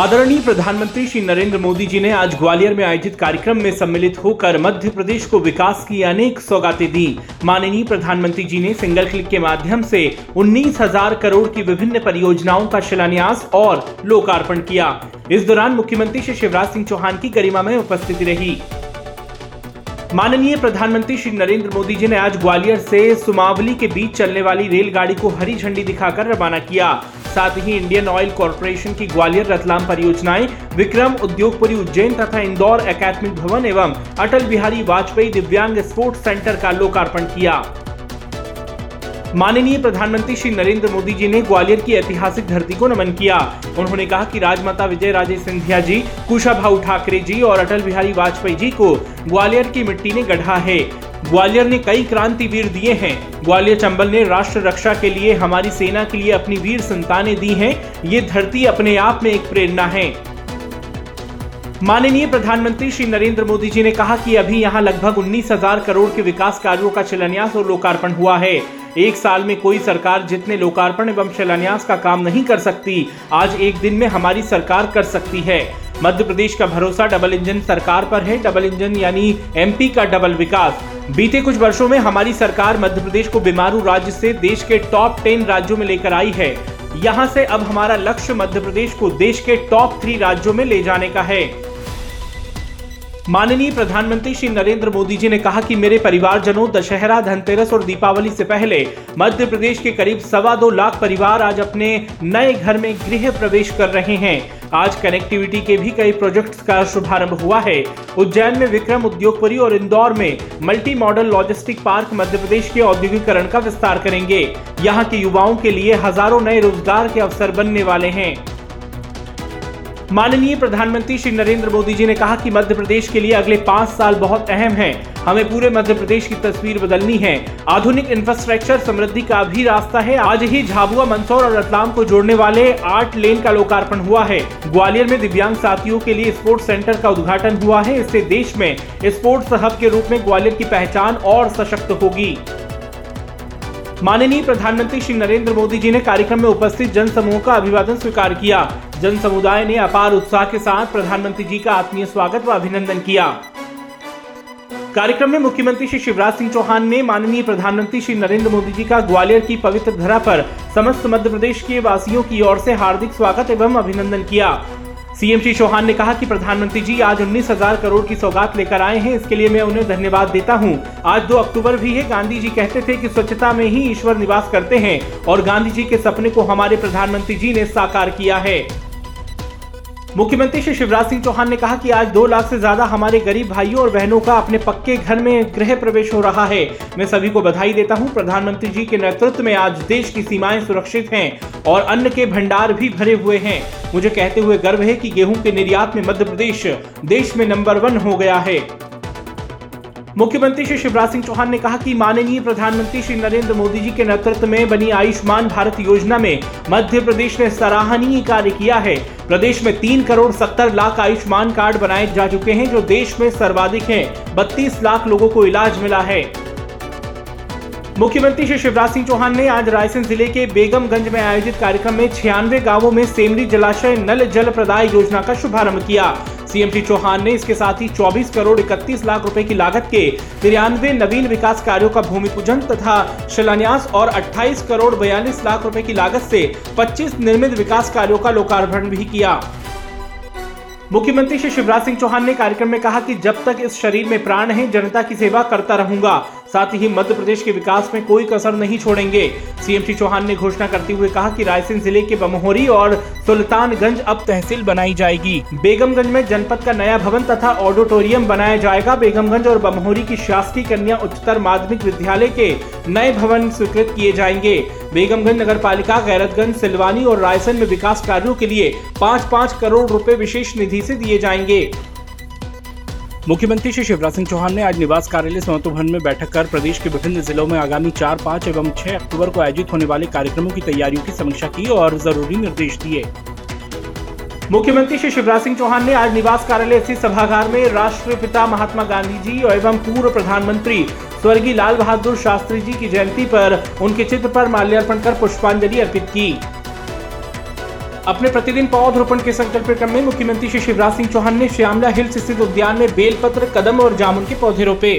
आदरणीय प्रधानमंत्री श्री नरेंद्र मोदी जी ने आज ग्वालियर में आयोजित कार्यक्रम में सम्मिलित होकर मध्य प्रदेश को विकास की अनेक सौगातें दी। माननीय प्रधानमंत्री जी ने सिंगल क्लिक के माध्यम से उन्नीस हज़ार करोड़ की विभिन्न परियोजनाओं का शिलान्यास और लोकार्पण किया। इस दौरान मुख्यमंत्री श्री शिवराज सिंह चौहान की गरिमा में उपस्थिति रही। माननीय प्रधानमंत्री श्री नरेंद्र मोदी जी ने आज ग्वालियर से सुमावली के बीच चलने वाली रेलगाड़ी को हरी झंडी दिखाकर रवाना किया। साथ ही इंडियन ऑयल कॉरपोरेशन की ग्वालियर रतलाम परियोजनाएँ, विक्रम उद्योगपुरी उज्जैन तथा इंदौर एकेडमिक भवन एवं अटल बिहारी वाजपेयी दिव्यांग स्पोर्ट्स सेंटर का लोकार्पण किया। माननीय प्रधानमंत्री श्री नरेंद्र मोदी जी ने ग्वालियर की ऐतिहासिक धरती को नमन किया। उन्होंने कहा कि राजमाता विजय राजे सिंधिया जी, कुशा कुशाभाऊ ठाकरे जी और अटल बिहारी वाजपेयी जी को ग्वालियर की मिट्टी ने गढ़ा है। ग्वालियर ने कई क्रांतिवीर दिए हैं। ग्वालियर चंबल ने राष्ट्र रक्षा के लिए, हमारी सेना के लिए अपनी वीर संतानें दी हैं। ये धरती अपने आप में एक प्रेरणा है। माननीय प्रधानमंत्री श्री नरेंद्र मोदी जी ने कहा कि अभी यहाँ लगभग उन्नीस हज़ार करोड़ के विकास कार्यों का शिलान्यास और लोकार्पण हुआ है। एक साल में कोई सरकार जितने लोकार्पण एवं शिलान्यास का काम नहीं कर सकती, आज एक दिन में हमारी सरकार कर सकती है। मध्य प्रदेश का भरोसा डबल इंजन सरकार पर है। डबल इंजन यानी एमपी का डबल विकास। बीते कुछ वर्षों में हमारी सरकार मध्य प्रदेश को बीमारू राज्य से देश के टॉप टेन राज्यों में लेकर आई है। यहाँ से अब हमारा लक्ष्य मध्य प्रदेश को देश के टॉप थ्री राज्यों में ले जाने का है। माननीय प्रधानमंत्री श्री नरेंद्र मोदी जी ने कहा कि मेरे परिवारजनों, दशहरा, धनतेरस और दीपावली से पहले मध्य प्रदेश के करीब सवा दो लाख परिवार आज अपने नए घर में गृह प्रवेश कर रहे हैं। आज कनेक्टिविटी के भी कई प्रोजेक्ट्स का शुभारंभ हुआ है। उज्जैन में विक्रम उद्योगपुरी और इंदौर में multi modal logistic park Madhya Pradesh के औद्योगिकरण का विस्तार करेंगे। यहाँ के युवाओं के लिए हज़ारों नए रोज़गार के अवसर बनने वाले हैं। माननीय प्रधानमंत्री श्री नरेंद्र मोदी जी ने कहा कि मध्य प्रदेश के लिए अगले पाँच साल बहुत अहम हैं। हमें पूरे मध्य प्रदेश की तस्वीर बदलनी है। आधुनिक इंफ्रास्ट्रक्चर समृद्धि का भी रास्ता है। आज ही झाबुआ, मंदसौर और रतलाम को जोड़ने वाले आठ लेन का लोकार्पण हुआ है। ग्वालियर में दिव्यांग साथियों के लिए स्पोर्ट्स सेंटर का उद्घाटन हुआ है। इससे देश में स्पोर्ट्स हब के रूप में ग्वालियर की पहचान और सशक्त होगी। माननीय प्रधानमंत्री श्री नरेंद्र मोदी जी ने कार्यक्रम में उपस्थित जन समूह का अभिवादन स्वीकार किया। जन समुदाय ने अपार उत्साह के साथ प्रधानमंत्री जी का आत्मीय स्वागत व अभिनंदन किया। कार्यक्रम में मुख्यमंत्री श्री शिवराज सिंह चौहान ने माननीय प्रधानमंत्री श्री नरेंद्र मोदी जी का ग्वालियर की पवित्र धरा पर समस्त मध्य प्रदेश के वासियों की ओर से हार्दिक स्वागत एवं अभिनंदन किया। सीएम श्री चौहान ने कहा कि प्रधानमंत्री जी आज उन्नीस हज़ार करोड़ की सौगात लेकर आए हैं, इसके लिए मैं उन्हें धन्यवाद देता हूँ। आज दो अक्टूबर भी है, गांधी जी कहते थे कि स्वच्छता में ही ईश्वर निवास करते हैं और गांधी जी के सपने को हमारे प्रधानमंत्री जी ने साकार किया है। मुख्यमंत्री श्री शिवराज सिंह चौहान ने कहा कि आज दो लाख से ज़्यादा हमारे गरीब भाइयों और बहनों का अपने पक्के घर में गृह प्रवेश हो रहा है। मैं सभी को बधाई देता हूँ। प्रधानमंत्री जी के नेतृत्व में आज देश की सीमाएँ सुरक्षित हैं और अन्न के भंडार भी भरे हुए हैं। मुझे कहते हुए गर्व है कि गेहूँ के निर्यात में मध्य प्रदेश देश में नंबर वन हो गया है। मुख्यमंत्री श्री शिवराज सिंह चौहान ने कहा कि माननीय प्रधानमंत्री श्री नरेंद्र मोदी जी के नेतृत्व में बनी आयुष्मान भारत योजना में मध्य प्रदेश ने सराहनीय कार्य किया है। प्रदेश में तीन करोड़ सत्तर लाख आयुष्मान कार्ड बनाए जा चुके हैं, जो देश में सर्वाधिक हैं। बत्तीस लाख लोगों को इलाज मिला है। मुख्यमंत्री श्री शिवराज सिंह चौहान ने आज रायसेन ज़िले के बेगमगंज में आयोजित कार्यक्रम में छियानवे गाँवों में सेमरी जलाशय नल जल प्रदाय योजना का शुभारंभ किया। सीएम श्री चौहान ने इसके साथ ही 24 करोड़ इकतीस लाख रुपए की लागत के तिरानवे नवीन विकास कार्यों का भूमि पूजन तथा शिलान्यास और 28 करोड़ बयालीस लाख रुपए की लागत से 25 निर्मित विकास कार्यों का लोकार्पण भी किया। मुख्यमंत्री श्री शिवराज सिंह चौहान ने कार्यक्रम में कहा कि जब तक इस शरीर में प्राण है, जनता की सेवा करता रहूँगा। साथ ही मध्य प्रदेश के विकास में कोई कसर नहीं छोड़ेंगे। सीएम श्री चौहान ने घोषणा करते हुए कहा कि रायसेन ज़िले के बमहोरी और सुल्तानगंज अब तहसील बनाई जाएगी। बेगमगंज में जनपद का नया भवन तथा ऑडिटोरियम बनाया जाएगा। बेगमगंज और बमहोरी की शासकीय कन्या उच्चतर माध्यमिक विद्यालय के नए भवन स्वीकृत किए जाएँगे। बेगमगंज नगर पालिका गैरतगंज, सिलवानी और रायसेन में विकास कार्यो के लिए पाँच पाँच करोड़ रूपए विशेष निधि ऐसी दिए जाएँगे। मुख्यमंत्री श्री शिवराज सिंह चौहान ने आज निवास कार्यालय समतो भवन में बैठक कर प्रदेश के विभिन्न जिलों में आगामी चार, पाँच एवं छह अक्टूबर को आयोजित होने वाले कार्यक्रमों की तैयारियों की समीक्षा की और ज़रूरी निर्देश दिए। मुख्यमंत्री श्री शिवराज सिंह चौहान ने आज निवास कार्यालय स्थित सभागार में राष्ट्रपिता महात्मा गांधी जी एवं पूर्व प्रधानमंत्री स्वर्गीय लाल बहादुर शास्त्री जी की जयंती पर उनके चित्र पर माल्यार्पण कर पुष्पांजलि अर्पित की। अपने प्रतिदिन पौधरोपण के संकल्प क्रम में मुख्यमंत्री श्री शिवराज सिंह चौहान ने श्यामला हिल्स स्थित उद्यान में बेलपत्र, कदम और जामुन के पौधे रोपे।